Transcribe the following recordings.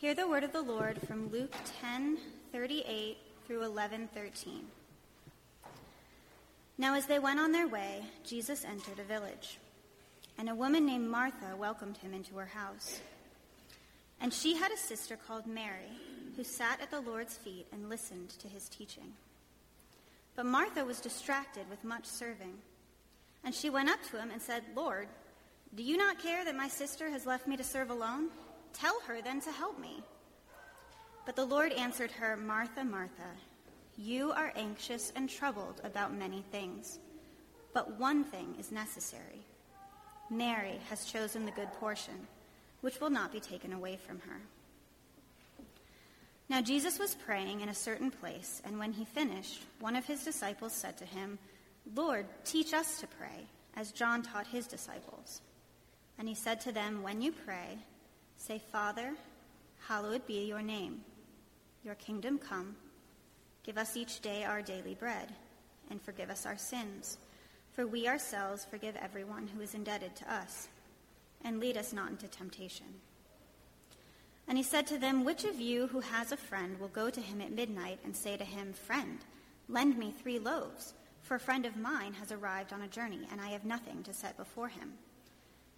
Hear the word of the Lord from Luke 10:38 through 11:13. Now as they went on their way, Jesus entered a village, and a woman named Martha welcomed him into her house. And she had a sister called Mary, who sat at the Lord's feet and listened to his teaching. But Martha was distracted with much serving. And she went up to him and said, Lord, do you not care that my sister has left me to serve alone? Tell her then to help me. But the Lord answered her, Martha, Martha, you are anxious and troubled about many things, but one thing is necessary. Mary has chosen the good portion, which will not be taken away from her. Now Jesus was praying in a certain place, and when he finished, one of his disciples said to him, Lord, teach us to pray, as John taught his disciples. And he said to them, When you pray, say, Father, hallowed be your name. Your kingdom come. Give us each day our daily bread, and forgive us our sins, for we ourselves forgive everyone who is indebted to us. And lead us not into temptation. And he said to them, Which of you who has a friend will go to him at midnight and say to him, Friend, lend me three loaves, for a friend of mine has arrived on a journey, and I have nothing to set before him?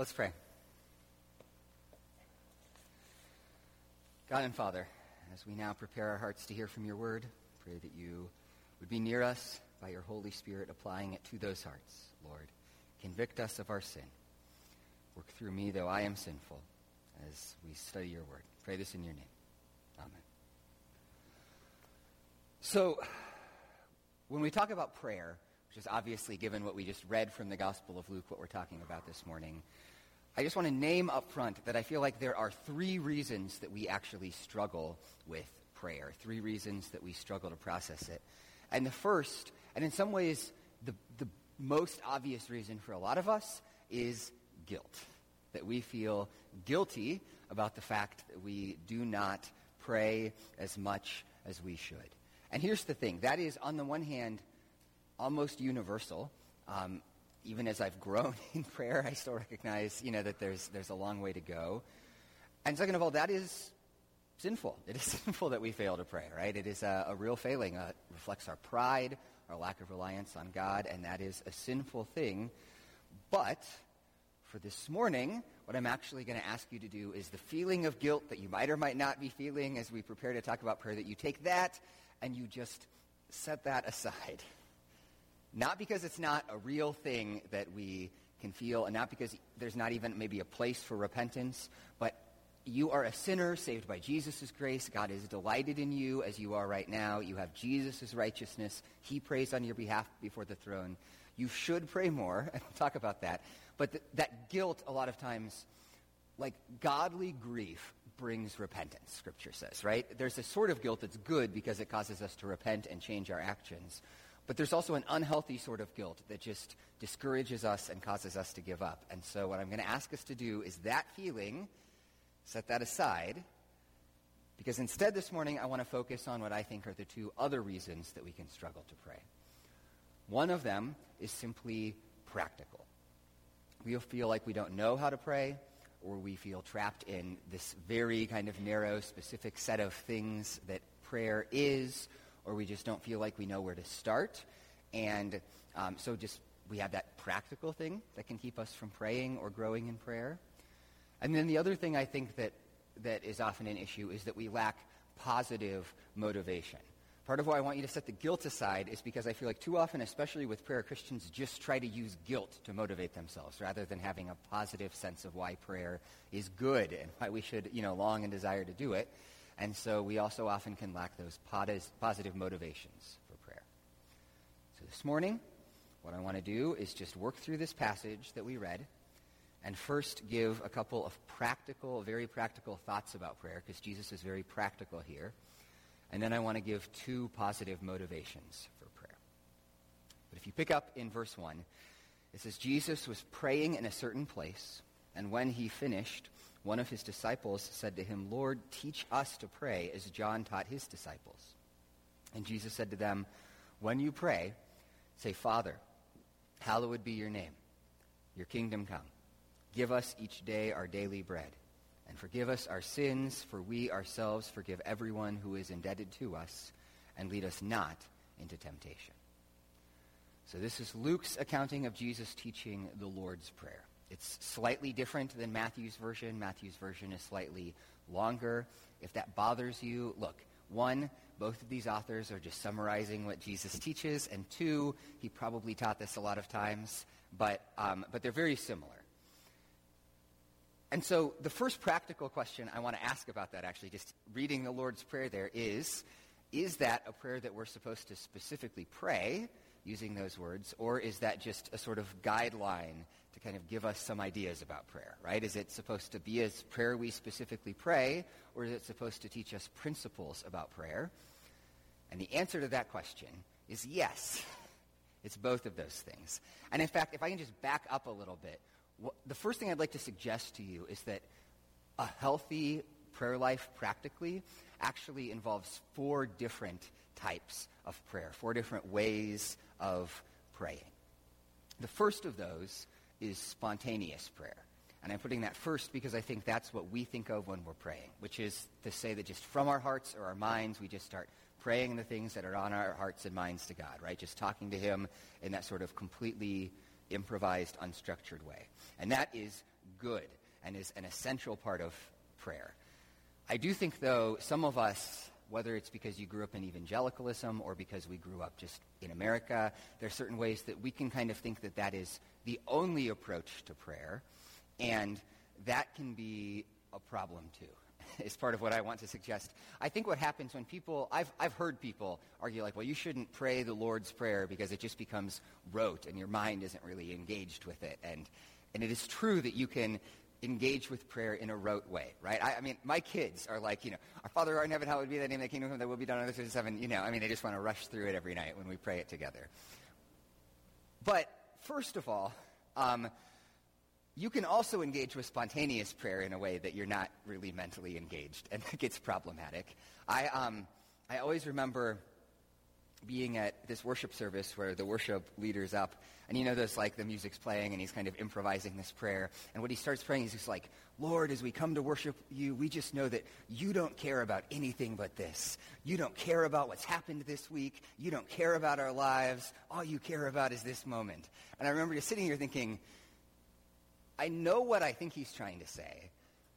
Let's pray. God and Father, as we now prepare our hearts to hear from your word, pray that you would be near us by your Holy Spirit, applying it to those hearts, Lord. Convict us of our sin. Work through me, though I am sinful, as we study your word. Pray this in your name. Amen. So, when we talk about prayer, which is obviously, given what we just read from the Gospel of Luke, what we're talking about this morning, I just want to name up front that I feel like there are three reasons that we actually struggle with prayer, three reasons that we struggle to process it. And the first, and in some ways the, the most obvious reason for a lot of us, is guilt. That we feel guilty about the fact that we do not pray as much as we should. And here's the thing that is, on the one hand, almost universal. Um, even as I've grown in prayer, I still recognize, you know, that there's, there's a long way to go. And second of all, that is sinful. It is sinful that we fail to pray, right? It is a, a real failing. Uh, it reflects our pride, our lack of reliance on God, and that is a sinful thing. But for this morning, what I'm actually going to ask you to do is the feeling of guilt that you might or might not be feeling as we prepare to talk about prayer, that you take that and you just set that aside. Not because it's not a real thing that we can feel, and not because there's not even maybe a place for repentance, but you are a sinner saved by Jesus' grace. God is delighted in you as you are right now. You have Jesus' righteousness. He prays on your behalf before the throne. You should pray more, and we'll talk about that. But th- that guilt, a lot of times, like godly grief, brings repentance, Scripture says, right? There's a sort of guilt that's good because it causes us to repent and change our actions. But there's also an unhealthy sort of guilt that just discourages us and causes us to give up. And so what I'm going to ask us to do is that feeling, set that aside, because instead this morning I want to focus on what I think are the two other reasons that we can struggle to pray. One of them is simply practical. We feel like we don't know how to pray, or we feel trapped in this very kind of narrow, specific set of things that prayer is, or we just don't feel like we know where to start. And um, so just we have that practical thing that can keep us from praying or growing in prayer. And then the other thing I think that, that is often an issue is that we lack positive motivation. Part of why I want you to set the guilt aside is because I feel like too often, especially with prayer, Christians just try to use guilt to motivate themselves rather than having a positive sense of why prayer is good and why we should, you know, long and desire to do it. And so we also often can lack those positive motivations for prayer. So this morning, what I want to do is just work through this passage that we read and first give a couple of practical, very practical thoughts about prayer because Jesus is very practical here. And then I want to give two positive motivations for prayer. But if you pick up in verse 1, it says, Jesus was praying in a certain place, and when he finished, one of his disciples said to him, Lord, teach us to pray as John taught his disciples. And Jesus said to them, When you pray, say, Father, hallowed be your name. Your kingdom come. Give us each day our daily bread and forgive us our sins, for we ourselves forgive everyone who is indebted to us, and lead us not into temptation. So this is Luke's accounting of Jesus teaching the Lord's Prayer. It's slightly different than Matthew's version. Matthew's version is slightly longer. If that bothers you, look, one, both of these authors are just summarizing what Jesus teaches, and two, he probably taught this a lot of times, but, um, but they're very similar. And so the first practical question I want to ask about that, actually, just reading the Lord's Prayer there is, is that a prayer that we're supposed to specifically pray using those words, or is that just a sort of guideline to kind of give us some ideas about prayer, right? Is it supposed to be a prayer we specifically pray, or is it supposed to teach us principles about prayer? And the answer to that question is yes. It's both of those things. And in fact, if I can just back up a little bit, the first thing I'd like to suggest to you is that a healthy prayer life practically actually involves four different types of prayer, four different ways of praying. The first of those is spontaneous prayer. And I'm putting that first because I think that's what we think of when we're praying, which is to say that just from our hearts or our minds, we just start praying the things that are on our hearts and minds to God, right? Just talking to Him in that sort of completely improvised, unstructured way. And that is good and is an essential part of prayer. I do think, though, some of us, whether it's because you grew up in evangelicalism or because we grew up just in America, there are certain ways that we can kind of think that that is the only approach to prayer, and that can be a problem too is part of what I want to suggest. I think what happens when people, I've, I've heard people argue like, well, you shouldn't pray the Lord's Prayer because it just becomes rote and your mind isn't really engaged with it. And, and it is true that you can engage with prayer in a rote way, right? I, I, mean, my kids are like, you know, our Father art in heaven, hallowed be thy name, thy kingdom come, thy will be done on earth as heaven. You know, I mean, they just want to rush through it every night when we pray it together. But first of all, um, you can also engage with spontaneous prayer in a way that you're not really mentally engaged, and that gets problematic. I, um, I always remember being at this worship service where the worship leader's up, and you know, there's like the music's playing, and he's kind of improvising this prayer. And what he starts praying is just like, Lord, as we come to worship you, we just know that you don't care about anything but this. You don't care about what's happened this week. You don't care about our lives. All you care about is this moment. And I remember just sitting here thinking, I know what I think he's trying to say.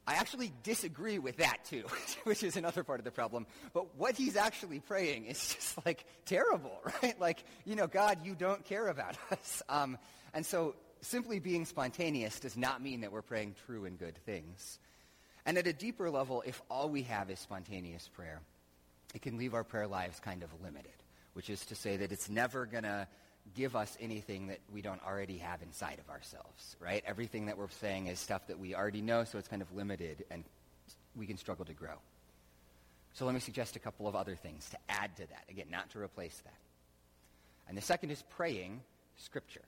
I actually disagree with that too, which is another part of the problem. But what he's actually praying is just like terrible, right? Like, you know, God, you don't care about us. Um, and so simply being spontaneous does not mean that we're praying true and good things. And at a deeper level, if all we have is spontaneous prayer, it can leave our prayer lives kind of limited, which is to say that it's never going to give us anything that we don't already have inside of ourselves, right? Everything that we're saying is stuff that we already know, so it's kind of limited, and we can struggle to grow. So let me suggest a couple of other things to add to that. Again, not to replace that. And the second is praying Scripture,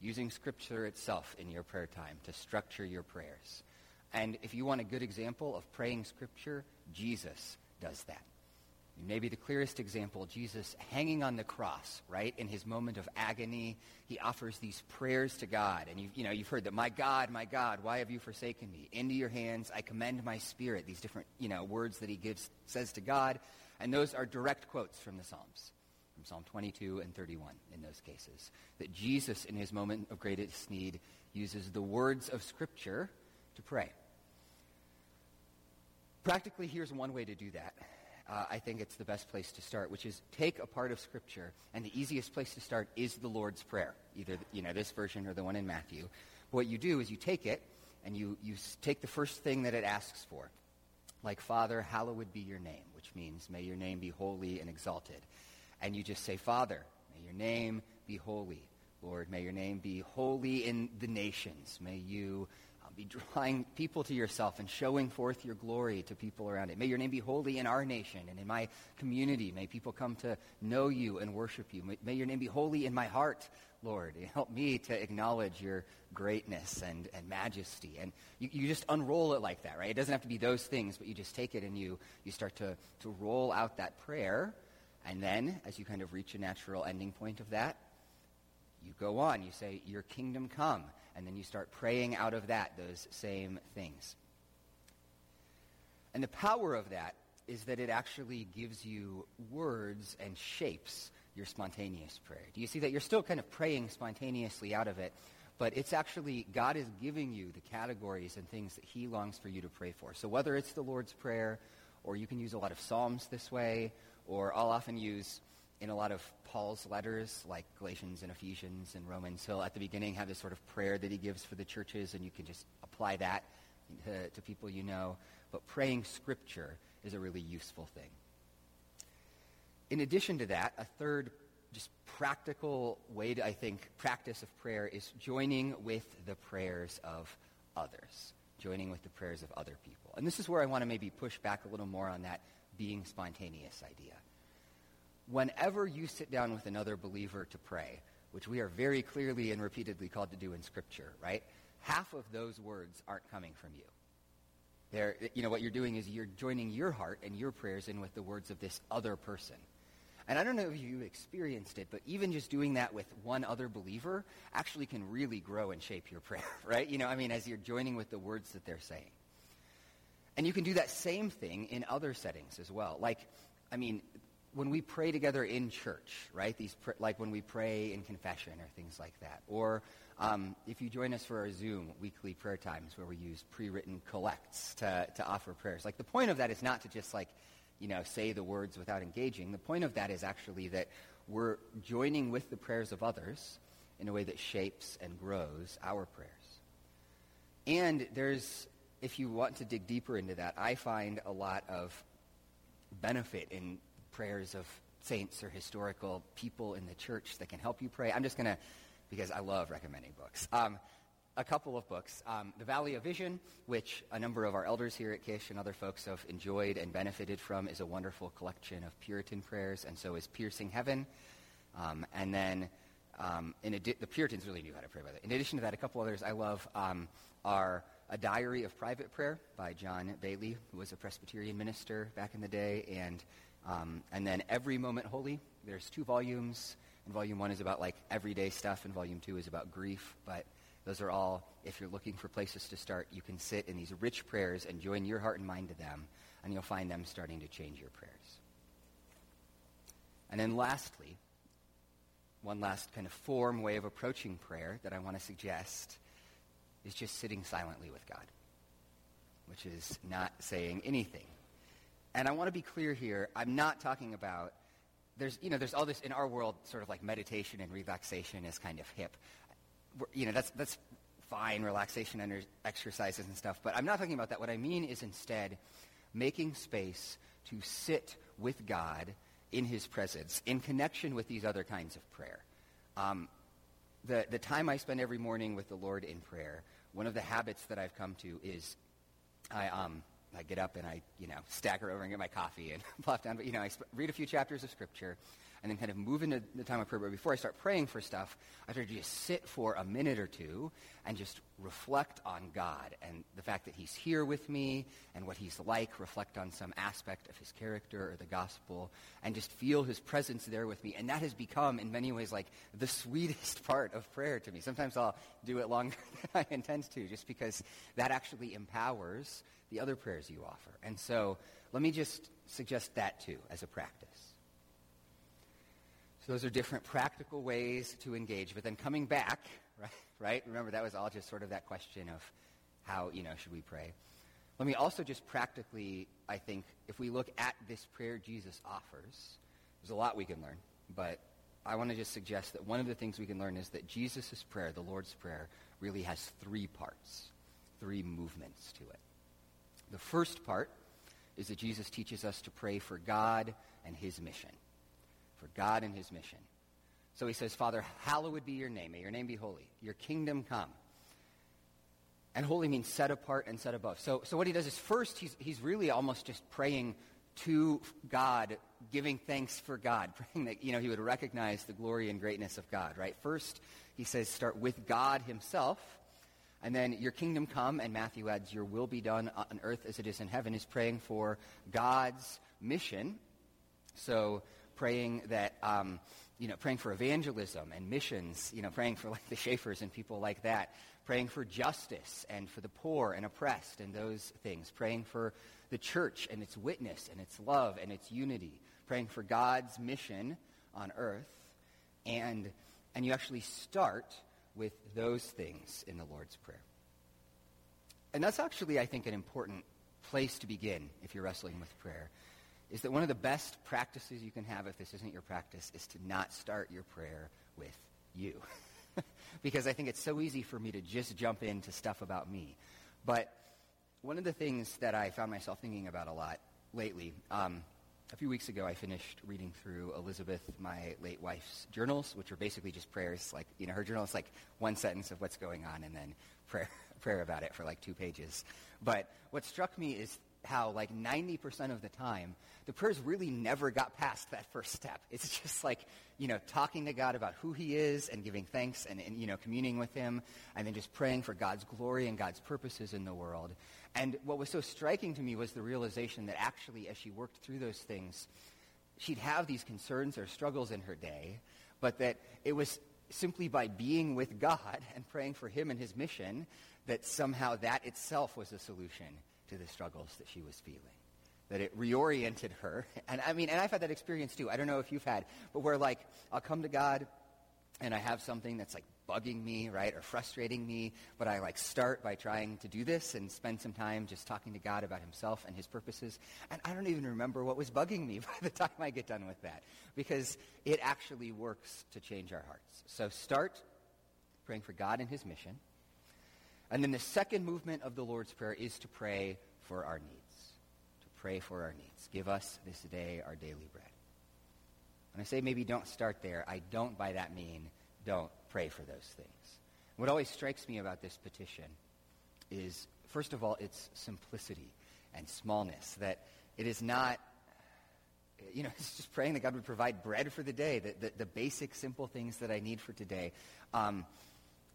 using Scripture itself in your prayer time to structure your prayers. And if you want a good example of praying Scripture, Jesus does that. Maybe the clearest example, Jesus hanging on the cross, right? In his moment of agony, he offers these prayers to God. And you've, you know, you've heard that, my God, my God, why have you forsaken me? Into your hands I commend my spirit. These different, you know, words that he gives, says to God. And those are direct quotes from the Psalms, from Psalm 22 and 31 in those cases. That Jesus, in his moment of greatest need, uses the words of Scripture to pray. Practically, here's one way to do that. Uh, I think it's the best place to start, which is take a part of Scripture, and the easiest place to start is the Lord's Prayer, either you know this version or the one in Matthew. But what you do is you take it and you, you take the first thing that it asks for, like Father, hallowed be your name, which means may your name be holy and exalted, and you just say Father, may your name be holy. Lord, may your name be holy in the nations. May you be drawing people to yourself and showing forth your glory to people around it. May your name be holy in our nation and in my community. May people come to know you and worship you. May, may your name be holy in my heart, Lord. Help me to acknowledge your greatness and, and majesty. And you, you just unroll it like that, right? It doesn't have to be those things, but you just take it and you, you start to, to roll out that prayer. And then, as you kind of reach a natural ending point of that, you go on. You say, Your kingdom come and then you start praying out of that those same things. And the power of that is that it actually gives you words and shapes your spontaneous prayer. Do you see that you're still kind of praying spontaneously out of it, but it's actually God is giving you the categories and things that he longs for you to pray for. So whether it's the Lord's prayer or you can use a lot of psalms this way, or I'll often use in a lot of Paul's letters, like Galatians and Ephesians and Romans, he'll at the beginning have this sort of prayer that he gives for the churches, and you can just apply that to, to people you know. But praying scripture is a really useful thing. In addition to that, a third just practical way to, I think, practice of prayer is joining with the prayers of others, joining with the prayers of other people. And this is where I want to maybe push back a little more on that being spontaneous idea whenever you sit down with another believer to pray, which we are very clearly and repeatedly called to do in Scripture, right? Half of those words aren't coming from you. They're, you know, what you're doing is you're joining your heart and your prayers in with the words of this other person. And I don't know if you experienced it, but even just doing that with one other believer actually can really grow and shape your prayer, right? You know, I mean, as you're joining with the words that they're saying. And you can do that same thing in other settings as well. Like, I mean, when we pray together in church, right? These pr- like when we pray in confession or things like that, or um, if you join us for our Zoom weekly prayer times where we use pre-written collects to, to offer prayers. Like the point of that is not to just like, you know, say the words without engaging. The point of that is actually that we're joining with the prayers of others in a way that shapes and grows our prayers. And there's, if you want to dig deeper into that, I find a lot of benefit in prayers of saints or historical people in the church that can help you pray. I'm just going to, because I love recommending books. Um, a couple of books. Um, the Valley of Vision, which a number of our elders here at Kish and other folks have enjoyed and benefited from, is a wonderful collection of Puritan prayers, and so is Piercing Heaven. Um, and then um, adi- the Puritans really knew how to pray by that. In addition to that, a couple others I love um, are A Diary of Private Prayer by John Baillie, who was a Presbyterian minister back in the day, and um, and then Every Moment Holy, there's two volumes. And volume one is about like everyday stuff, and volume two is about grief. But those are all, if you're looking for places to start, you can sit in these rich prayers and join your heart and mind to them, and you'll find them starting to change your prayers. And then lastly, one last kind of form way of approaching prayer that I want to suggest is just sitting silently with God, which is not saying anything and I want to be clear here. I'm not talking about there's you know there's all this in our world sort of like meditation and relaxation is kind of hip. You know that's that's fine relaxation and exercises and stuff, but I'm not talking about that. What I mean is instead making space to sit with God in His presence in connection with these other kinds of prayer. Um, the the time I spend every morning with the Lord in prayer, one of the habits that I've come to is I um I get up and I, you know, stagger over and get my coffee and plop down. But, you know, I read a few chapters of Scripture and then kind of move into the time of prayer. But before I start praying for stuff, I try to just sit for a minute or two and just reflect on God and the fact that he's here with me and what he's like, reflect on some aspect of his character or the gospel, and just feel his presence there with me. And that has become, in many ways, like the sweetest part of prayer to me. Sometimes I'll do it longer than I intend to, just because that actually empowers the other prayers you offer. And so let me just suggest that too as a practice. So those are different practical ways to engage. But then coming back, right, right? Remember that was all just sort of that question of how, you know, should we pray? Let me also just practically, I think, if we look at this prayer Jesus offers, there's a lot we can learn, but I want to just suggest that one of the things we can learn is that Jesus' prayer, the Lord's Prayer, really has three parts, three movements to it. The first part is that Jesus teaches us to pray for God and his mission. For God and his mission. So he says, Father, hallowed be your name. May your name be holy. Your kingdom come. And holy means set apart and set above. So, so what he does is first, he's, he's really almost just praying to God, giving thanks for God, praying that, you know, he would recognize the glory and greatness of God, right? First, he says, start with God himself. And then your kingdom come, and Matthew adds, your will be done on earth as it is in heaven, is praying for God's mission. So praying that, um, you know, praying for evangelism and missions, you know, praying for like the Schaeffers and people like that, praying for justice and for the poor and oppressed and those things, praying for the church and its witness and its love and its unity, praying for God's mission on earth. And, and you actually start with those things in the Lord's Prayer. And that's actually, I think, an important place to begin if you're wrestling with prayer, is that one of the best practices you can have if this isn't your practice is to not start your prayer with you. because I think it's so easy for me to just jump into stuff about me. But one of the things that I found myself thinking about a lot lately, um, a few weeks ago I finished reading through Elizabeth, my late wife's journals, which are basically just prayers. Like, you know, her journal is like one sentence of what's going on and then prayer, prayer about it for like two pages. But what struck me is how like 90% of the time, the prayers really never got past that first step. It's just like, you know, talking to God about who he is and giving thanks and, and, you know, communing with him and then just praying for God's glory and God's purposes in the world. And what was so striking to me was the realization that actually as she worked through those things, she'd have these concerns or struggles in her day, but that it was simply by being with God and praying for him and his mission that somehow that itself was a solution to the struggles that she was feeling. That it reoriented her. And I mean, and I've had that experience too. I don't know if you've had, but where like I'll come to God and I have something that's like bugging me, right, or frustrating me, but I like start by trying to do this and spend some time just talking to God about himself and his purposes. And I don't even remember what was bugging me by the time I get done with that because it actually works to change our hearts. So start praying for God and his mission. And then the second movement of the Lord's Prayer is to pray for our needs. To pray for our needs. Give us this day our daily bread. When I say maybe don't start there, I don't by that mean don't pray for those things. What always strikes me about this petition is, first of all, its simplicity and smallness. That it is not, you know, it's just praying that God would provide bread for the day, the, the, the basic, simple things that I need for today. Um,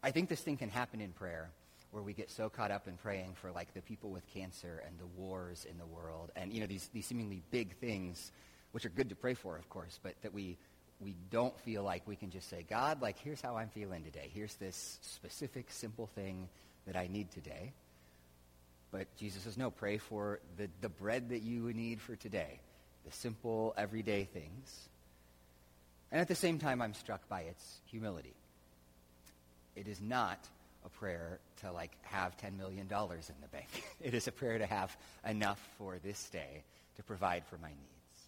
I think this thing can happen in prayer where we get so caught up in praying for like the people with cancer and the wars in the world and you know these, these seemingly big things which are good to pray for of course but that we we don't feel like we can just say god like here's how i'm feeling today. Here's this specific simple thing that i need today. But jesus says no pray for the, the bread that you need for today the simple everyday things. And at the same time i'm struck by its humility. It is not a prayer to like have $10 million in the bank. it is a prayer to have enough for this day to provide for my needs.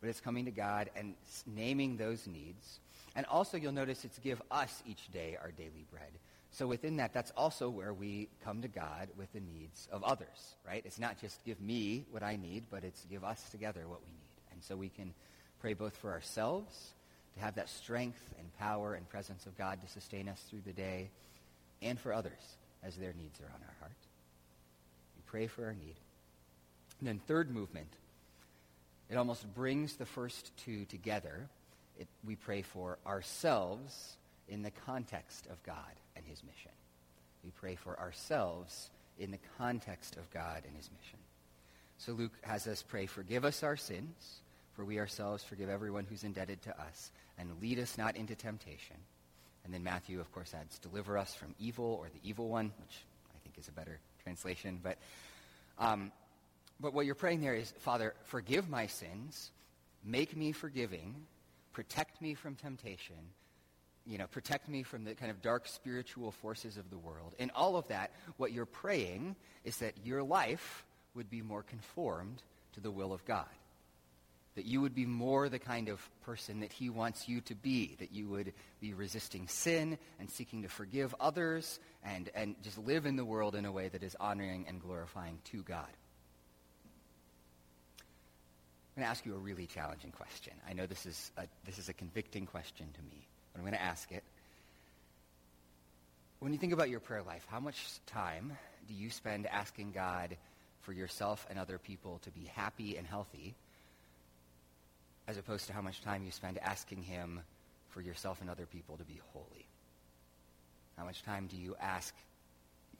But it's coming to God and naming those needs. And also you'll notice it's give us each day our daily bread. So within that, that's also where we come to God with the needs of others, right? It's not just give me what I need, but it's give us together what we need. And so we can pray both for ourselves, to have that strength and power and presence of God to sustain us through the day, and for others as their needs are on our heart. We pray for our need. And then third movement, it almost brings the first two together. It, we pray for ourselves in the context of God and his mission. We pray for ourselves in the context of God and his mission. So Luke has us pray, forgive us our sins, for we ourselves forgive everyone who's indebted to us, and lead us not into temptation and then Matthew, of course, adds, deliver us from evil or the evil one, which I think is a better translation. But, um, but what you're praying there is, Father, forgive my sins, make me forgiving, protect me from temptation, you know, protect me from the kind of dark spiritual forces of the world. In all of that, what you're praying is that your life would be more conformed to the will of God. That you would be more the kind of person that he wants you to be. That you would be resisting sin and seeking to forgive others and, and just live in the world in a way that is honoring and glorifying to God. I'm going to ask you a really challenging question. I know this is a, this is a convicting question to me, but I'm going to ask it. When you think about your prayer life, how much time do you spend asking God for yourself and other people to be happy and healthy, as opposed to how much time you spend asking him for yourself and other people to be holy? How much time do you ask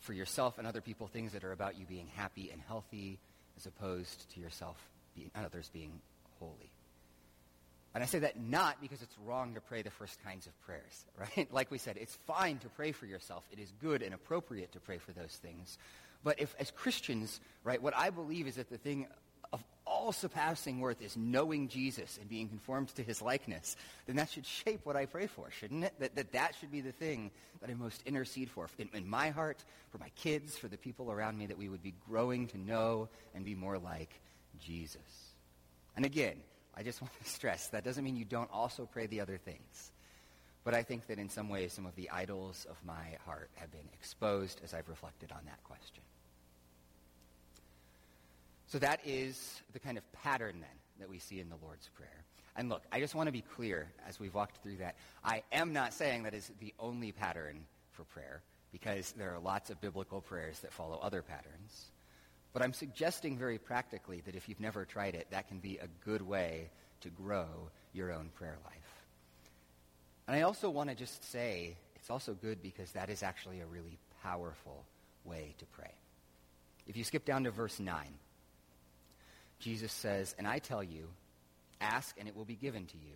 for yourself and other people things that are about you being happy and healthy, as opposed to yourself being, and others being holy? And I say that not because it's wrong to pray the first kinds of prayers, right? Like we said, it's fine to pray for yourself. It is good and appropriate to pray for those things. But if, as Christians, right, what I believe is that the thing all surpassing worth is knowing Jesus and being conformed to his likeness, then that should shape what I pray for, shouldn't it? That that, that should be the thing that I most intercede for in, in my heart, for my kids, for the people around me, that we would be growing to know and be more like Jesus. And again, I just want to stress that doesn't mean you don't also pray the other things. But I think that in some ways, some of the idols of my heart have been exposed as I've reflected on that question. So that is the kind of pattern then that we see in the Lord's Prayer. And look, I just want to be clear as we've walked through that. I am not saying that is the only pattern for prayer because there are lots of biblical prayers that follow other patterns. But I'm suggesting very practically that if you've never tried it, that can be a good way to grow your own prayer life. And I also want to just say it's also good because that is actually a really powerful way to pray. If you skip down to verse 9, Jesus says, And I tell you, ask and it will be given to you,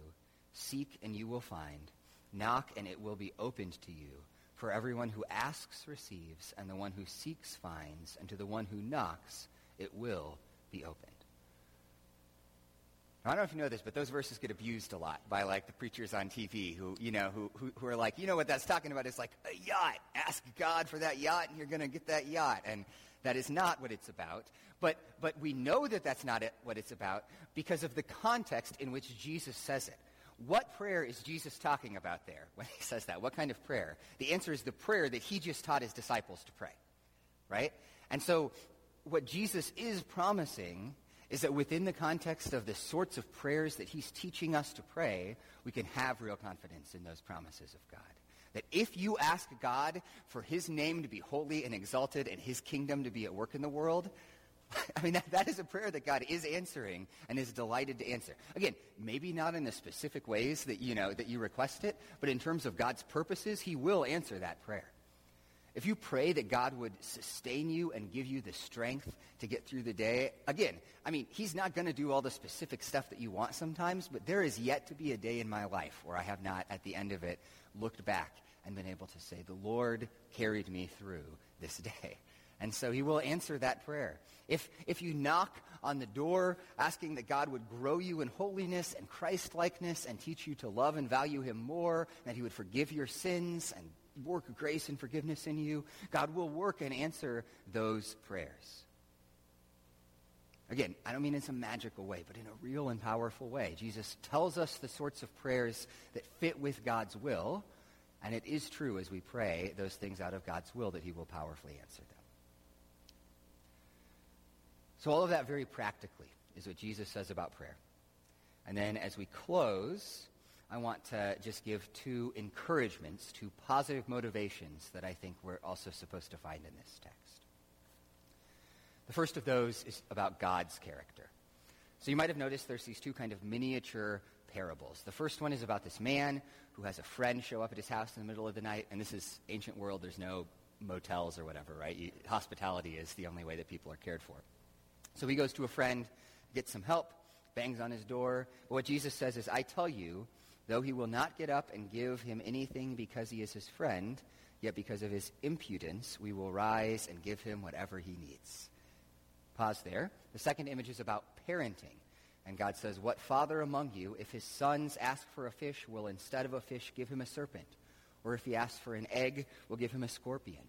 seek and you will find, knock and it will be opened to you. For everyone who asks receives, and the one who seeks finds, and to the one who knocks it will be opened. I don't know if you know this, but those verses get abused a lot by like the preachers on TV who, you know, who, who, who are like, you know what that's talking about? It's like a yacht. Ask God for that yacht and you're going to get that yacht. And that is not what it's about. But, but we know that that's not it, what it's about because of the context in which Jesus says it. What prayer is Jesus talking about there when he says that? What kind of prayer? The answer is the prayer that he just taught his disciples to pray, right? And so what Jesus is promising is that within the context of the sorts of prayers that he's teaching us to pray, we can have real confidence in those promises of God. That if you ask God for his name to be holy and exalted and his kingdom to be at work in the world, I mean, that, that is a prayer that God is answering and is delighted to answer. Again, maybe not in the specific ways that, you know, that you request it, but in terms of God's purposes, he will answer that prayer. If you pray that God would sustain you and give you the strength to get through the day, again, I mean, he's not going to do all the specific stuff that you want sometimes, but there is yet to be a day in my life where I have not, at the end of it, looked back and been able to say, the Lord carried me through this day. And so he will answer that prayer. If, if you knock on the door asking that God would grow you in holiness and Christ-likeness and teach you to love and value him more, that he would forgive your sins and work grace and forgiveness in you, God will work and answer those prayers. Again, I don't mean in some magical way, but in a real and powerful way. Jesus tells us the sorts of prayers that fit with God's will, and it is true as we pray those things out of God's will that he will powerfully answer them. So all of that very practically is what Jesus says about prayer. And then as we close, I want to just give two encouragements, two positive motivations that I think we're also supposed to find in this text. The first of those is about God's character. So you might have noticed there's these two kind of miniature parables. The first one is about this man who has a friend show up at his house in the middle of the night, and this is ancient world. There's no motels or whatever, right? You, hospitality is the only way that people are cared for. So he goes to a friend, gets some help, bangs on his door. But what Jesus says is, I tell you, though he will not get up and give him anything because he is his friend, yet because of his impudence, we will rise and give him whatever he needs. Pause there. The second image is about parenting. And God says, What father among you, if his sons ask for a fish, will instead of a fish give him a serpent? Or if he asks for an egg, we'll give him a scorpion.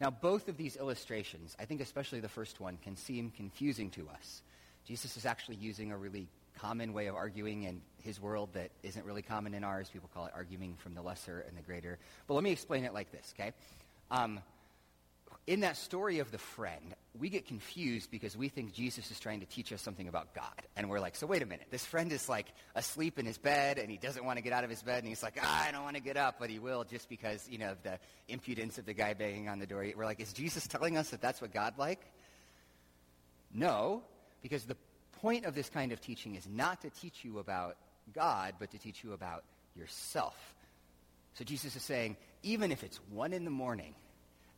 Now, both of these illustrations, I think especially the first one, can seem confusing to us. Jesus is actually using a really common way of arguing in his world that isn't really common in ours. People call it arguing from the lesser and the greater. But let me explain it like this, okay? Um, in that story of the friend, we get confused because we think Jesus is trying to teach us something about God. And we're like, so wait a minute. This friend is like asleep in his bed and he doesn't want to get out of his bed and he's like, ah, I don't want to get up, but he will just because, you know, of the impudence of the guy banging on the door. We're like, is Jesus telling us that that's what God like? No, because the point of this kind of teaching is not to teach you about God, but to teach you about yourself. So Jesus is saying, even if it's one in the morning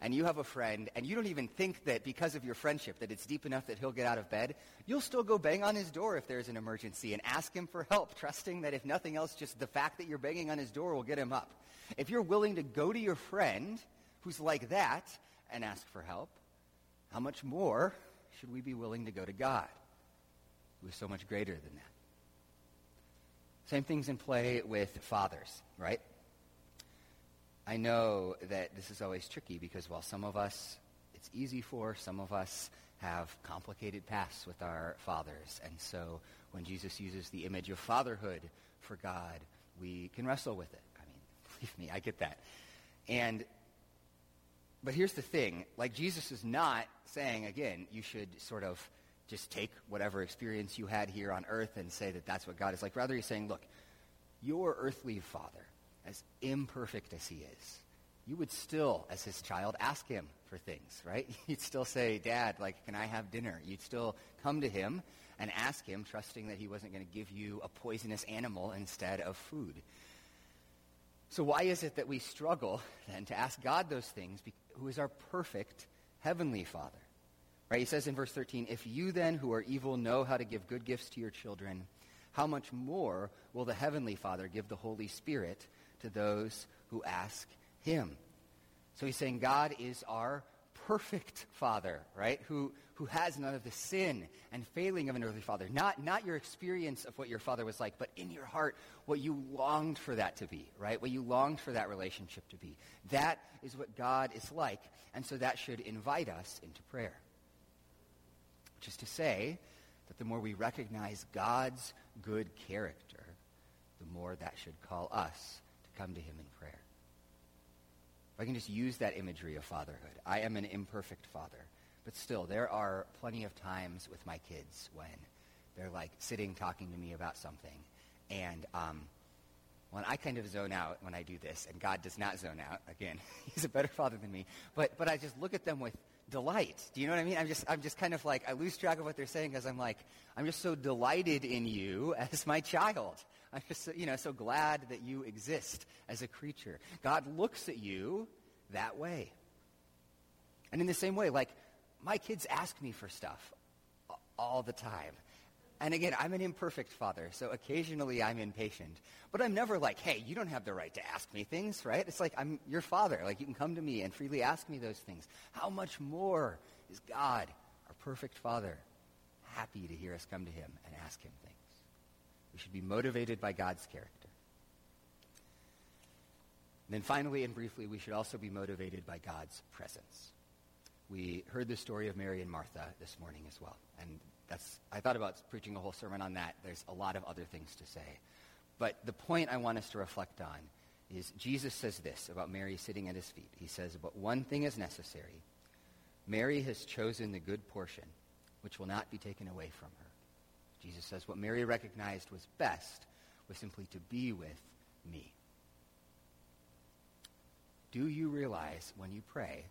and you have a friend and you don't even think that because of your friendship that it's deep enough that he'll get out of bed, you'll still go bang on his door if there's an emergency and ask him for help, trusting that if nothing else, just the fact that you're banging on his door will get him up. If you're willing to go to your friend who's like that and ask for help, how much more should we be willing to go to God, who is so much greater than that? Same things in play with fathers, right? I know that this is always tricky because while some of us it's easy for, some of us have complicated pasts with our fathers. And so when Jesus uses the image of fatherhood for God, we can wrestle with it. I mean, believe me, I get that. And but here's the thing, like Jesus is not saying again, you should sort of just take whatever experience you had here on earth and say that that's what God is like. Rather he's saying, look, your earthly father as imperfect as he is, you would still, as his child, ask him for things, right? You'd still say, Dad, like, can I have dinner? You'd still come to him and ask him, trusting that he wasn't going to give you a poisonous animal instead of food. So why is it that we struggle then to ask God those things, who is our perfect heavenly Father? Right? He says in verse 13, if you then who are evil know how to give good gifts to your children, how much more will the heavenly Father give the Holy Spirit to those who ask him. So he's saying God is our perfect father, right? Who, who has none of the sin and failing of an earthly father. Not, not your experience of what your father was like, but in your heart, what you longed for that to be, right? What you longed for that relationship to be. That is what God is like. And so that should invite us into prayer. Which is to say that the more we recognize God's good character, the more that should call us come to him in prayer. If I can just use that imagery of fatherhood. I am an imperfect father, but still, there are plenty of times with my kids when they're like sitting talking to me about something, and um, when I kind of zone out when I do this, and God does not zone out. Again, He's a better father than me. But but I just look at them with delight. Do you know what I mean? I'm just I'm just kind of like I lose track of what they're saying because I'm like I'm just so delighted in you as my child. I'm just, you know, so glad that you exist as a creature. God looks at you that way. And in the same way, like, my kids ask me for stuff all the time. And again, I'm an imperfect father, so occasionally I'm impatient. But I'm never like, hey, you don't have the right to ask me things, right? It's like, I'm your father. Like, you can come to me and freely ask me those things. How much more is God, our perfect father, happy to hear us come to him and ask him things? We should be motivated by God's character. And then finally and briefly, we should also be motivated by God's presence. We heard the story of Mary and Martha this morning as well. And that's, I thought about preaching a whole sermon on that. There's a lot of other things to say. But the point I want us to reflect on is Jesus says this about Mary sitting at his feet. He says, But one thing is necessary. Mary has chosen the good portion, which will not be taken away from her. Jesus says what Mary recognized was best was simply to be with me. Do you realize when you pray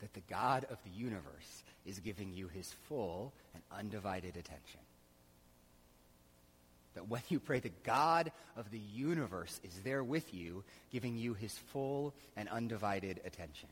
that the God of the universe is giving you his full and undivided attention? That when you pray, the God of the universe is there with you, giving you his full and undivided attention.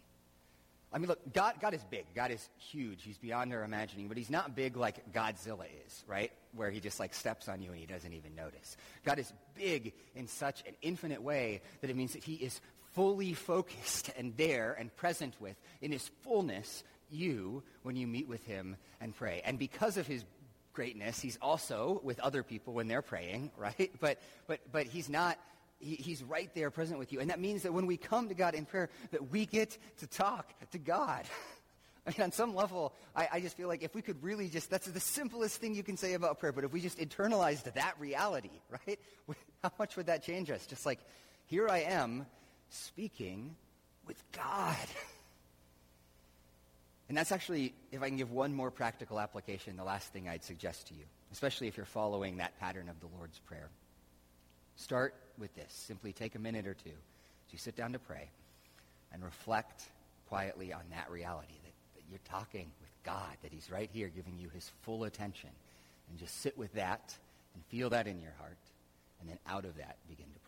I mean, look, God, God is big. God is huge. He's beyond our imagining, but he's not big like Godzilla is, right? Where he just like steps on you and he doesn't even notice. God is big in such an infinite way that it means that he is fully focused and there and present with, in his fullness, you when you meet with him and pray. And because of his greatness, he's also with other people when they're praying, right? But, but, but he's not he, he's right there present with you. And that means that when we come to God in prayer, that we get to talk to God. I mean, on some level, I, I, just feel like if we could really just, that's the simplest thing you can say about prayer, but if we just internalized that reality, right? How much would that change us? Just like, here I am speaking with God. And that's actually, if I can give one more practical application, the last thing I'd suggest to you, especially if you're following that pattern of the Lord's Prayer. Start with this. Simply take a minute or two as you sit down to pray and reflect quietly on that reality that, that you're talking with God, that he's right here giving you his full attention. And just sit with that and feel that in your heart. And then out of that, begin to pray.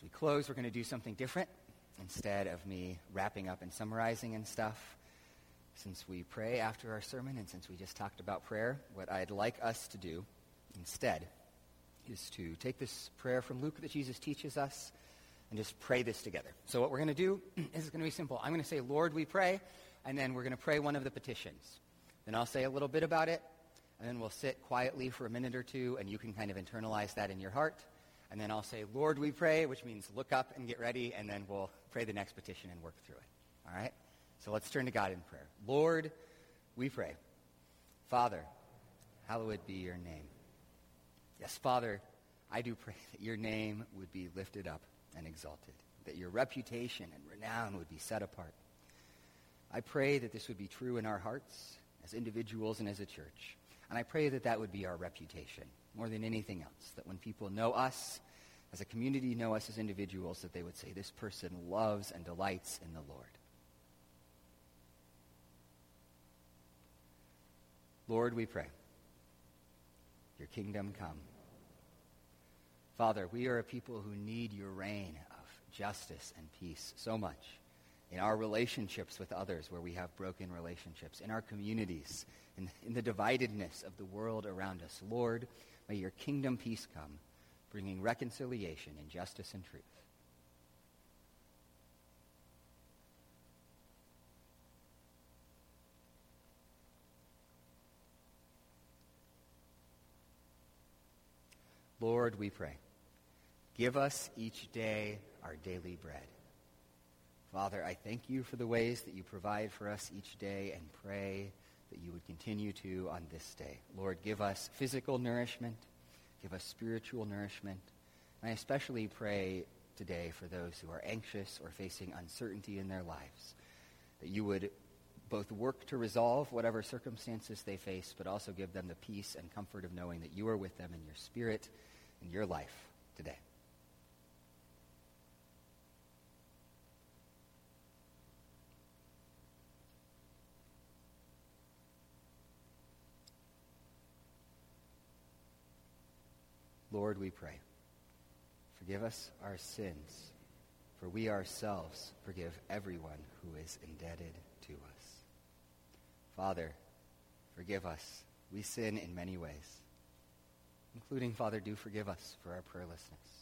As we close, we're going to do something different instead of me wrapping up and summarizing and stuff. Since we pray after our sermon and since we just talked about prayer, what I'd like us to do instead is to take this prayer from Luke that Jesus teaches us and just pray this together. So what we're going to do is it's going to be simple. I'm going to say, Lord, we pray, and then we're going to pray one of the petitions. Then I'll say a little bit about it, and then we'll sit quietly for a minute or two, and you can kind of internalize that in your heart. And then I'll say, Lord, we pray, which means look up and get ready, and then we'll pray the next petition and work through it. All right? So let's turn to God in prayer. Lord, we pray. Father, hallowed be your name. Yes, Father, I do pray that your name would be lifted up and exalted, that your reputation and renown would be set apart. I pray that this would be true in our hearts as individuals and as a church. And I pray that that would be our reputation more than anything else, that when people know us as a community, know us as individuals, that they would say, this person loves and delights in the Lord. Lord, we pray, your kingdom come. Father, we are a people who need your reign of justice and peace so much in our relationships with others where we have broken relationships, in our communities, in, in the dividedness of the world around us. Lord, may your kingdom peace come, bringing reconciliation and justice and truth. Lord, we pray. Give us each day our daily bread. Father, I thank you for the ways that you provide for us each day and pray that you would continue to on this day. Lord, give us physical nourishment. Give us spiritual nourishment. And I especially pray today for those who are anxious or facing uncertainty in their lives, that you would both work to resolve whatever circumstances they face, but also give them the peace and comfort of knowing that you are with them in your spirit in your life today. Lord, we pray. Forgive us our sins, for we ourselves forgive everyone who is indebted to us. Father, forgive us. We sin in many ways, including, Father, do forgive us for our prayerlessness.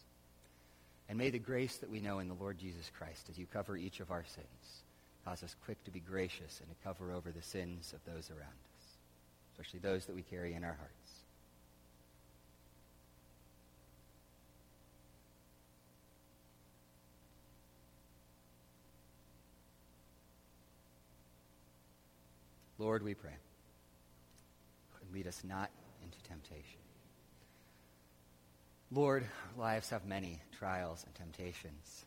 And may the grace that we know in the Lord Jesus Christ, as you cover each of our sins, cause us quick to be gracious and to cover over the sins of those around us, especially those that we carry in our hearts. Lord, we pray. Lead us not into temptation. Lord, our lives have many trials and temptations.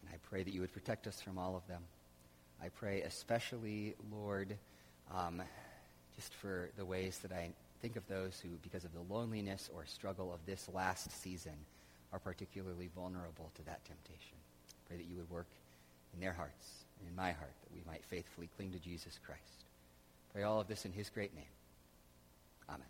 And I pray that you would protect us from all of them. I pray especially, Lord, um, just for the ways that I think of those who, because of the loneliness or struggle of this last season, are particularly vulnerable to that temptation. Pray that you would work in their hearts and in my heart, that we might faithfully cling to Jesus Christ. Pray all of this in his great name. Amen.